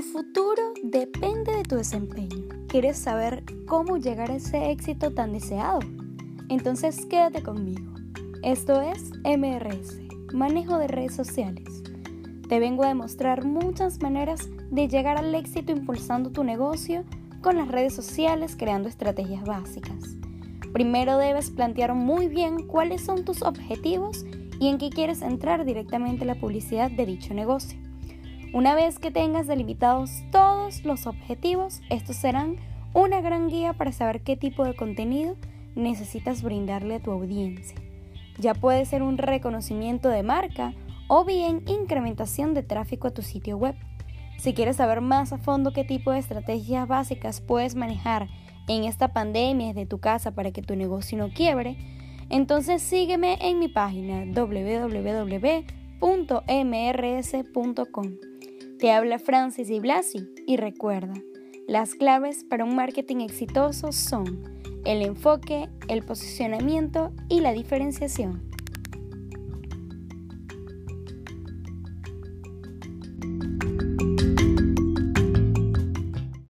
futuro depende de tu desempeño. ¿Quieres saber cómo llegar a ese éxito tan deseado? Entonces quédate conmigo. Esto es MRS, Manejo de Redes Sociales. Te vengo a demostrar muchas maneras de llegar al éxito impulsando tu negocio con las redes sociales creando estrategias básicas. Primero debes plantear muy bien cuáles son tus objetivos y en qué quieres entrar directamente la publicidad de dicho negocio. Una vez que tengas delimitados todos los objetivos, estos serán una gran guía para saber qué tipo de contenido necesitas brindarle a tu audiencia. Ya puede ser un reconocimiento de marca o bien incrementación de tráfico a tu sitio web. Si quieres saber más a fondo qué tipo de estrategias básicas puedes manejar en esta pandemia desde tu casa para que tu negocio no quiebre, entonces sígueme en mi página www.mrs.com. Te habla Francis y Blasi y recuerda, las claves para un marketing exitoso son el enfoque, el posicionamiento y la diferenciación.